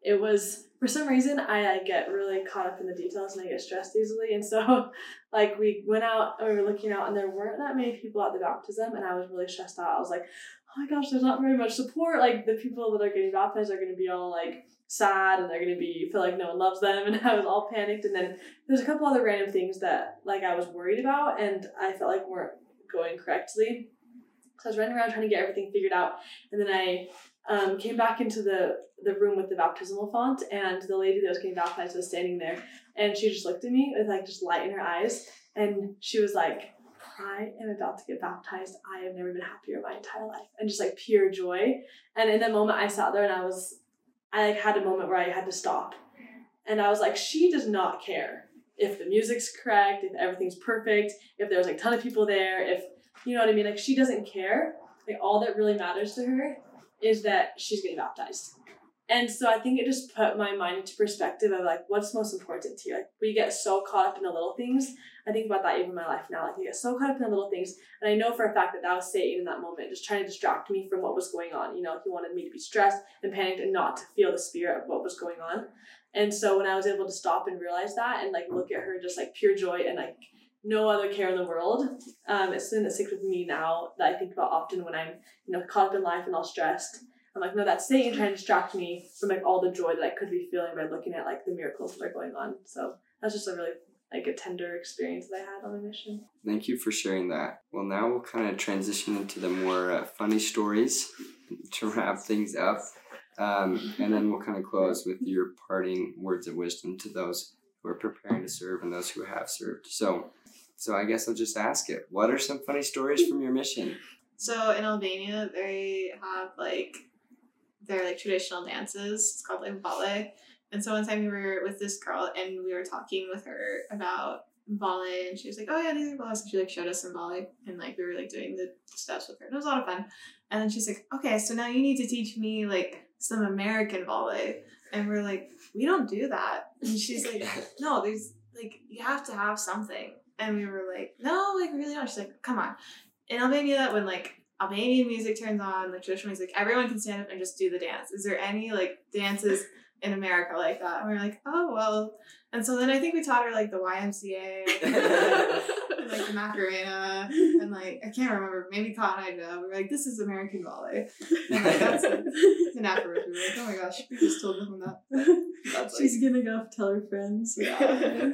it was for some reason I, I get really caught up in the details and I get stressed easily. And so like we went out and we were looking out and there weren't that many people at the baptism and I was really stressed out. I was like, oh my gosh, there's not very much support. Like the people that are getting baptized are to be all like sad and they're to be feel like no one loves them. And I was all panicked. And then there's a couple other random things that like I was worried about and I felt like weren't going correctly. So I was running around trying to get everything figured out. And then I um, came back into the, the room with the baptismal font and the lady that was getting baptized was standing there and she just looked at me with like just light in her eyes and she was like, I am about to get baptized. I have never been happier in my entire life. And just like pure joy. And in that moment I sat there and I was I like had a moment where I had to stop. And I was like, she does not care if the music's correct, if everything's perfect, if there's like a ton of people there, if you know what I mean? Like she doesn't care. Like all that really matters to her is that she's getting baptized. And so I think it just put my mind into perspective of like what's most important to you. Like we get so caught up in the little things. I think about that even in my life now. Like we get so caught up in the little things, and I know for a fact that that was Satan in that moment, just trying to distract me from what was going on. You know, he wanted me to be stressed and panicked and not to feel the spirit of what was going on. And so when I was able to stop and realize that and like look at her just like pure joy and like no other care in the world, um, it's something that sticks with me now that I think about often when I'm you know caught up in life and all stressed. I'm like, no, that's Satan trying to distract me from like all the joy that I could be feeling by looking at like the miracles that are going on. So that's just a really like a tender experience that I had on the mission. Thank you for sharing that. Well, now we'll kind of transition into the more uh, funny stories to wrap things up. Um, and then we'll kind of close with your parting words of wisdom to those who are preparing to serve and those who have served. So, so I guess I'll just ask it. What are some funny stories from your mission? So in Albania, they have like their like traditional dances. It's called like valle. And so one time we were with this girl and we were talking with her about valle and she was like, Oh yeah, these are valle. So she like showed us some valle and like we were like doing the steps with her. And it was a lot of fun. And then she's like, Okay, so now you need to teach me like some American valle. And we're like, We don't do that. And she's like, No, there's like you have to have something. And we were like, No, like really not. She's like, Come on. In Albania, that when like Uh, Albanian music turns on, like traditional music, everyone can stand up and just do the dance. Is there any like dances in America like that? And we are like, oh well. And so then I think we taught her like the YMCA, and, like the Macarena, and like I can't remember, maybe Cotton Eye Joe. We were like, this is American valle. And like that's like, and afterwards we were like, oh my gosh, we just told them that. That's She's gonna go tell her friends. Yeah.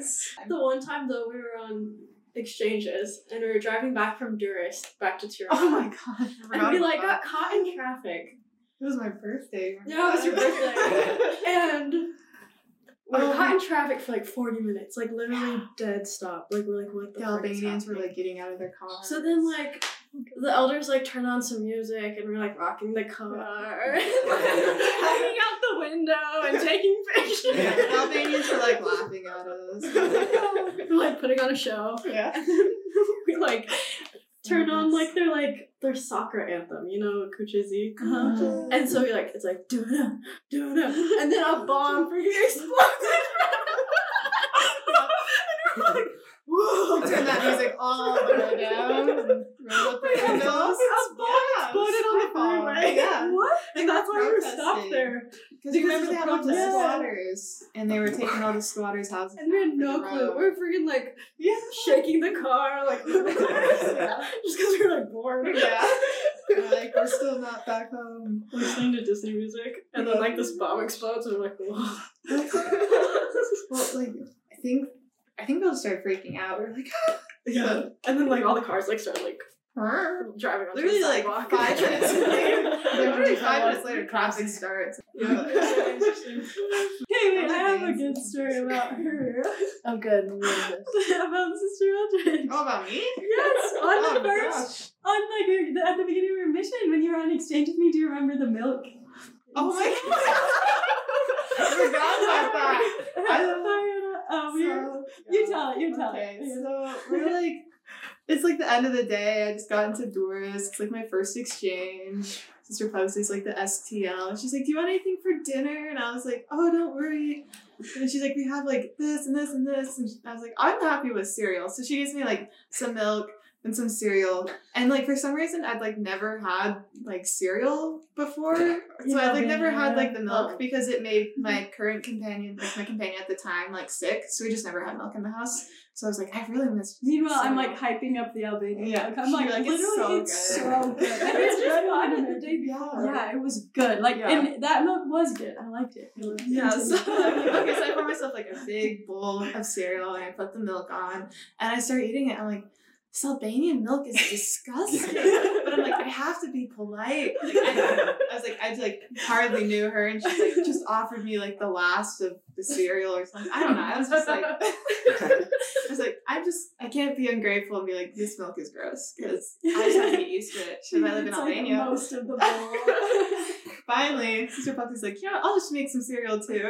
The one time though we were on exchanges and we were driving back from Durrës back to Tirana. Oh my god. And we like got caught in traffic. It was my birthday. Yeah, it was your birthday. and we were Oh. caught in traffic for like 40 minutes, like literally dead stop. Like we're like, what the The frick is Albanians were happening? like getting out of their cars. So then, like, the elders like turn on some music and we're like rocking the car, hanging out the window and taking pictures. the Albanians are like laughing at us. we're like putting on a show. yeah. And then we like turn on like their like their soccer anthem, you know, Kuchizi. Uh-huh. And so we're like, it's like do it, do it, and then a bomb freaking explodes. and we're like, whoa! Turn that music all the way down. And Roll up the windows. A bomb exploded on the freeway. Yeah. What? And that's why we were stopped there. Because remember they of had all the squatters, and they were taking all the squatters' houses. And we had no clue. We were freaking like Yeah. shaking the car, like Yeah. just because we were like bored. Yeah. We're like we're still not back home. Listening to Disney music, and then like this bomb explodes, and we're like, whoa. Well, like I think I think they'll start freaking out. We're like, yeah. And then like all the cars like start like? Driving on literally the like sidewalk. five minutes later. then Really five fast. minutes later, traffic starts. Yeah. Hey, wait, I have a good story about her. I'm oh, good. I'm good. about Sister Eldridge. Oh, about me? Yes, on Oh the my first, on like your- the, at the beginning of your mission when you were on exchange with me. Do you remember the milk? Oh my god! I forgot about that. Oh, we were, So- you tell it. You tell okay, it. so we're like, it's like the end of the day. I just got into Durrës. It's like my first exchange. Sister Pugsley's like the STL. And she's like, Do you want anything for dinner? And I was like, Oh, don't worry. And she's like, We have like this and this and this. And I was like, I'm happy with cereal. So she gives me like some milk and some cereal. And like for some reason I'd like never had like cereal before. So Yeah, I'd like never had like the milk because it made mm-hmm. my current companion, like my companion at the time, like sick. So we just never had milk in the house. So I was like, I really miss it. Meanwhile, I'm like hyping up the Albanian. Yeah. I'm like, Like, it's literally, so it's good. so good. It's it's just better fun than the day before. Yeah, it was good. Like, Yeah. and that milk was good. I liked it. It Yeah, so, okay, so I pour myself like a big bowl of cereal and I put the milk on and I start eating it. I'm like, this Albanian milk is disgusting. but I'm like, I have to be polite. Like, I, was like, I like hardly knew her and she like just offered me like the last of the cereal or something. I don't know. I was just like, I was like, I'm just, I can't be ungrateful and be like, this milk is gross because I just have to get used to it because I live in eats, like, Albania. most of the bowl. Finally, Sister Puffy's like, yeah, I'll just make some cereal too.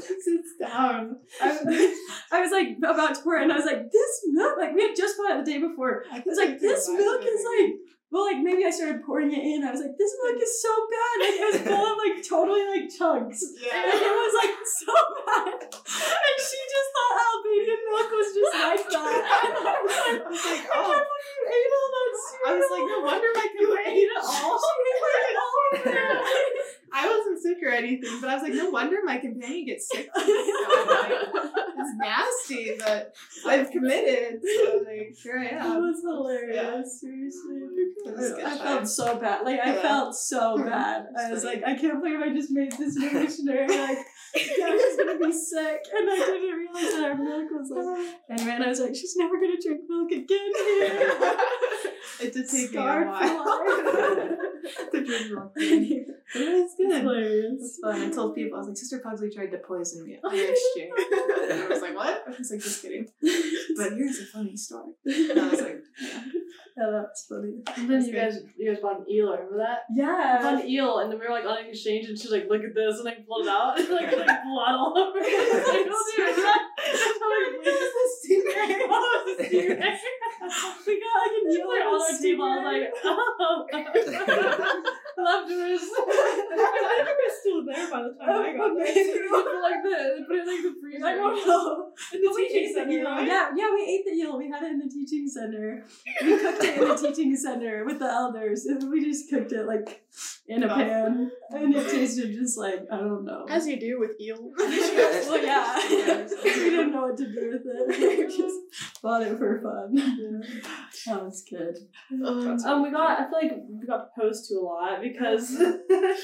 Sits down. I was, I was like about to pour it, and I was like, "This milk!" Like we had just bought it the day before. I was like, "This milk is like." Well, like maybe I started pouring it in. I was like, "This milk is so bad!" Like it was full of like totally like chunks. Yeah. it was like so bad, and she just thought Albanian milk was just like that. I was like, I was like, oh. you ate all that cereal. I was like, no wonder my you ate it all. She ate like all of it. I wasn't sick or anything, but I was like, no wonder my companion gets sick. So, it's nasty, but I've committed. So like, here I That am. was hilarious. Seriously. It I felt so bad. Like I Yeah. felt so bad. I was like, I can't believe I just made this missionary. Like, yeah, she's gonna be sick, and I didn't realize that our milk was like. And man, I was like, she's never gonna drink milk again here. it did take Scarred me a while. to drink milk. But it was It's good. It hilarious. was fun. I told people, I was like, Sister Pugsley tried to poison me at fire exchange. And I was like, what? I was like, just kidding. But here's a funny story. And I was like, Yeah, that's funny. And then you guys, you guys bought an eel. Remember that? I Yeah. bought an eel, and then we were like on an exchange, and she's like, "Look at this," and I pulled it out, and like, like blood all over. it. I was like, "Oh, dude, that- I'm like, "Wait, this is stingray." Oh, it's a stingray. We got like an It's eel like and on a our table. I was like, "Oh." Leftovers. I think it was still there by the time I got there. But like the, they put it like the freezer. I don't know. In the But teaching center, right? Yeah, yeah, we ate the eel. We had it in the teaching center. We cooked it in the teaching center with the elders, and we just cooked it like in a pan, and it tasted just like I don't know. As you do with eel. well, yeah, we didn't know what to do with it. We just bought it for fun. Yeah. That was good. Um, Um, we got. I feel like we got proposed to a lot because.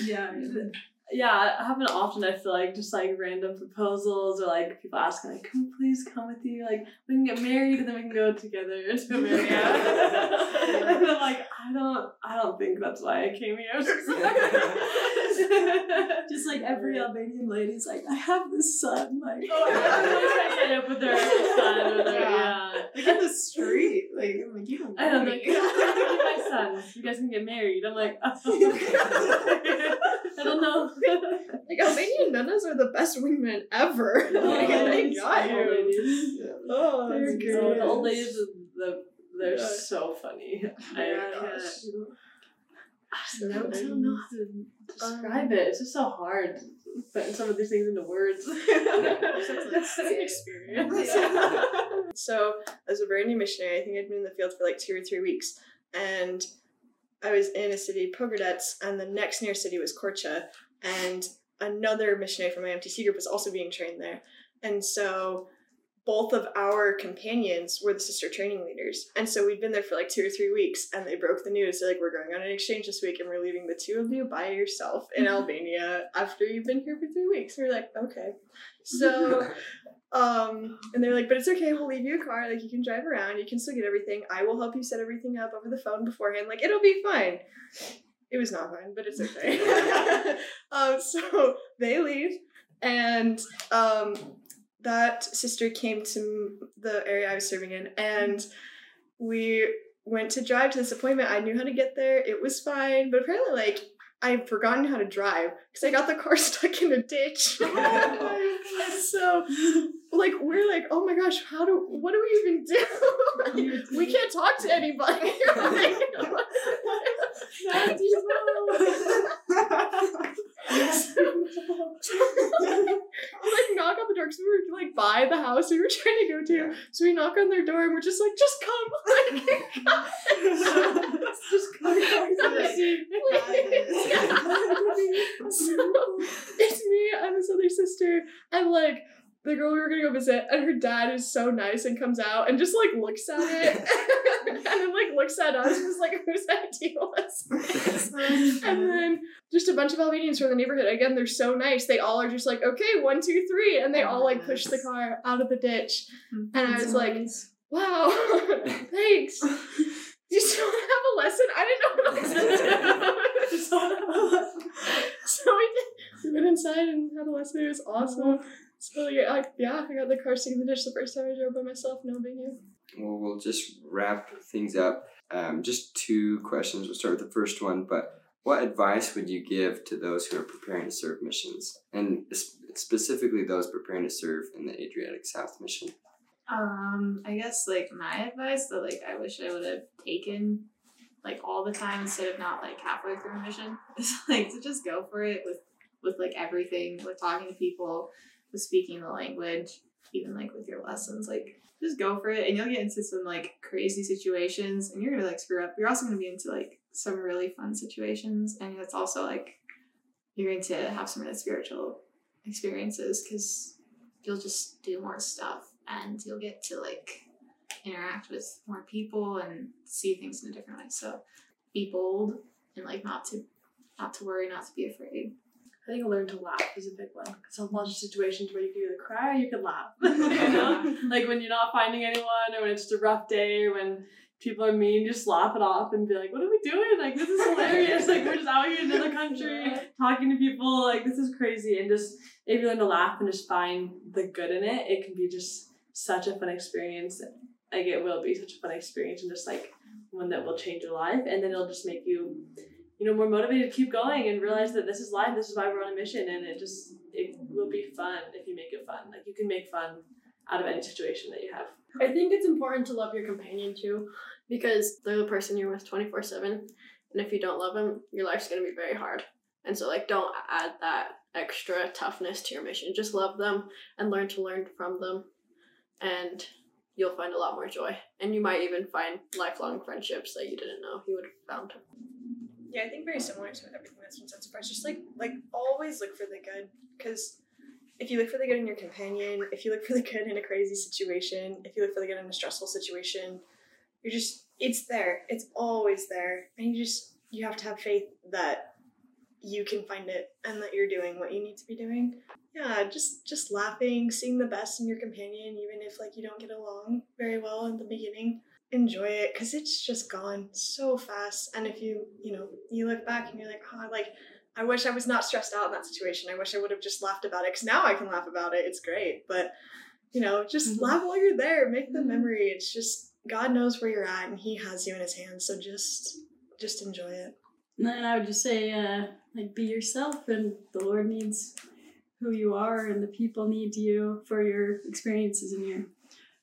Yeah. yeah, it happened often. I feel like just like random proposals or like people asking like, "Can we please come with you? Like we can get married and then we can go together to America." and I'm like, I don't, I don't think that's why I came here. Just like every Albanian lady's like, I have this son. Like, oh, to sign up with their son or their Yeah. yeah. like in the street. Like, I'm like, you don't I don't know think me. my son. You guys can get married. I'm like, oh. I don't know. like Albanian nuns are the best wingmen ever. Oh, like, they it's got cute. you. Oh, They're that's. So good. the old ladies, the they're Yeah. so funny. I Yeah, can't. I don't, I don't know how to describe it. It's just so hard putting some of these things into words. That's an experience. So, as a brand new missionary, I think I'd been in the field for like two or three weeks, and I was in a city, Pogradets, and the next near city was Korcha, and another missionary from my MTC group was also being trained there. And so, both of our companions were the sister training leaders. And so we'd been there for like two or three weeks, and they broke the news. They're like, we're going on an exchange this week, and we're leaving the two of you by yourself in mm-hmm. Albania after you've been here for three weeks. And we're like, okay. So um, and they're like, but it's okay, we'll leave you a car, like you can drive around, you can still get everything. I will help you set everything up over the phone beforehand, like it'll be fine. It was not fine, but it's okay. um, so they leave, and um, that sister came to the area I was serving in, and we went to drive to this appointment. I knew how to get there, it was fine, but apparently, like, I'd forgotten how to drive because I got the car stuck in a ditch. and so, like, we're like, oh my gosh, how do, what do we even do? we can't talk to anybody. We like knock on the door because we were like by the house we were trying to go to. So we knock on their door and we're just like, just come. Like, just come. so it's me and this other sister and like the girl we were gonna go visit and her dad is so nice and comes out and just like looks at it. And then like looks at us and is like whose idea was this?" and then just a bunch of Albanians from the neighborhood. Again they're so nice. They all are just like okay one two three and they all like push the car out of the ditch. And I was like wow thanks. Do you still to have a lesson? I didn't know what lessons so we did. We went inside and had a lesson. It was awesome so yeah, I, yeah, I got the car stuck in the ditch the first time I drove by myself, no big deal. Well, we'll just wrap things up. Um, just two questions. We'll start with the first one. But what advice would you give to those who are preparing to serve missions, and specifically those preparing to serve in the Adriatic South Mission? Um, I guess like my advice that like I wish I would have taken like all the time instead of not like halfway through a mission is like to just go for it with with like everything, with talking to people, speaking the language, even like with your lessons, like just go for it and you'll get into some like crazy situations and you're gonna like screw up. You're also gonna be into like some really fun situations and it's also like you're going to have some really spiritual experiences because you'll just do more stuff and you'll get to like interact with more people and see things in a different way. So be bold and like not to not to worry, not to be afraid. I think learn to laugh is a big one because a lot of situations where you can either cry or you can laugh. you know, like when you're not finding anyone, or when it's just a rough day, or when people are mean, just laugh it off and be like, "What are we doing? Like this is hilarious! like we're just out here in another country talking to people. Like this is crazy." And just if you learn to laugh and just find the good in it, it can be just such a fun experience. Like it will be such a fun experience, and just like one that will change your life, and then it'll just make you you know, more motivated to keep going and realize mm-hmm. that this is life, this is why we're on a mission, and it just it will be fun if you make it fun. Like you can make fun out of any situation that you have. I think it's important to love your companion too, because they're the person you're with 24 7. And if you don't love them, your life's going to be very hard. And so, like, don't add that extra toughness to your mission. Just love them and learn to learn from them. And you'll find a lot more joy. And you might even find lifelong friendships that you didn't know you would have found. Yeah, I think very similar to everything that's been said so far. Just like like always look for the good, because if you look for the good in your companion, if you look for the good in a crazy situation, if you look for the good in a stressful situation, you're just it's there. It's always there, and you just you have to have faith that you can find it and that you're doing what you need to be doing. Yeah, just just laughing, seeing the best in your companion, even if like you don't get along very well in the beginning enjoy it because it's just gone so fast and if you you know you look back and you're like oh like i wish i was not stressed out in that situation i wish i would have just laughed about it because now i can laugh about it it's great but you know just Mhm. laugh while you're there make the Mhm. memory it's just god knows where you're at and he has you in his hands so just just enjoy it And I would just say, uh, like, be yourself, and the Lord needs who you are, and the people need you for your experiences and your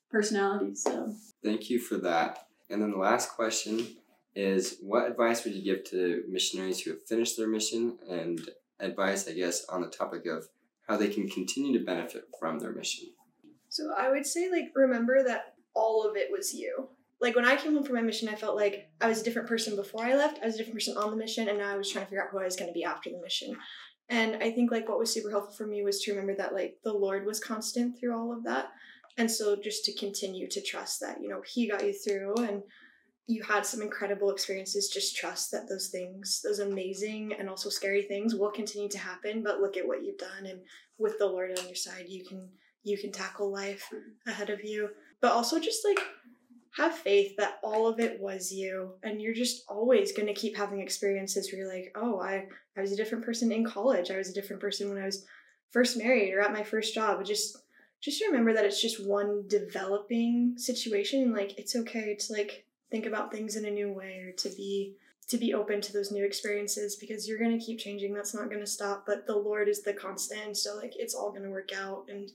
personality. So, Thank you for that. And then the last question is what advice would you give to missionaries who have finished their mission and advice, I guess, on the topic of how they can continue to benefit from their mission? So I would say like remember that all of it was you. Like when I came home from my mission, I felt like I was a different person before I left. I was a different person on the mission, and now I was trying to figure out who I was going to be after the mission. And I think like what was super helpful for me was to remember that like the Lord was constant through all of that, and so just to continue to trust that you know He got you through, and you had some incredible experiences. Just trust that those things, those amazing and also scary things, will continue to happen. But look at what you've done, and with the Lord on your side, you can you can tackle life ahead of you. But also just like have faith that all of it was you and you're just always going to keep having experiences where you're like, "Oh, I I was a different person in college. I was a different person when I was first married or at my first job." Just just remember that it's just one developing situation like it's okay to like think about things in a new way or to be to be open to those new experiences because you're going to keep changing that's not going to stop but the lord is the constant so like it's all going to work out and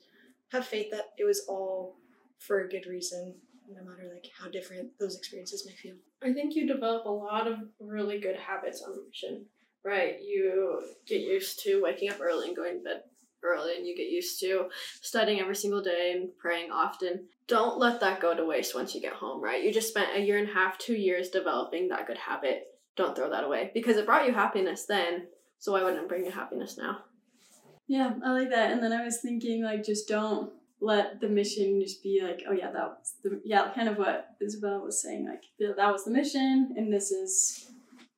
have faith that it was all for a good reason, no matter like how different those experiences may feel. I think you develop a lot of really good habits on mission, right? You get used to waking up early and going to bed early and you get used to studying every single day and praying often, don't let that go to waste once you get home, right? You just spent a year and a half, two years developing that good habit. Don't throw that away because it brought you happiness then. So why wouldn't it bring you happiness now? Yeah, I like that. And then I was thinking, like, just don't let the mission just be like, oh yeah, that was the yeah, kind of what Isabel was saying. Like that was the mission, and this is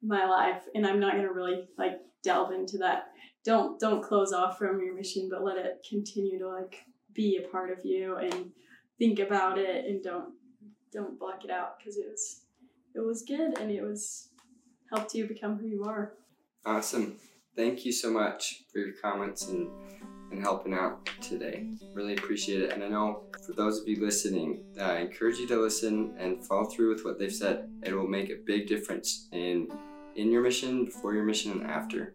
my life, and I'm not gonna really like delve into that. Don't don't close off from your mission, but let it continue to like be a part of you and think about it, and don't don't block it out because it was it was good and it was helped you become who you are. Awesome. Thank you so much for your comments and and helping out today. Really appreciate it. And I know for those of you listening, I encourage you to listen and follow through with what they've said. It will make a big difference in in your mission, before your mission, and after.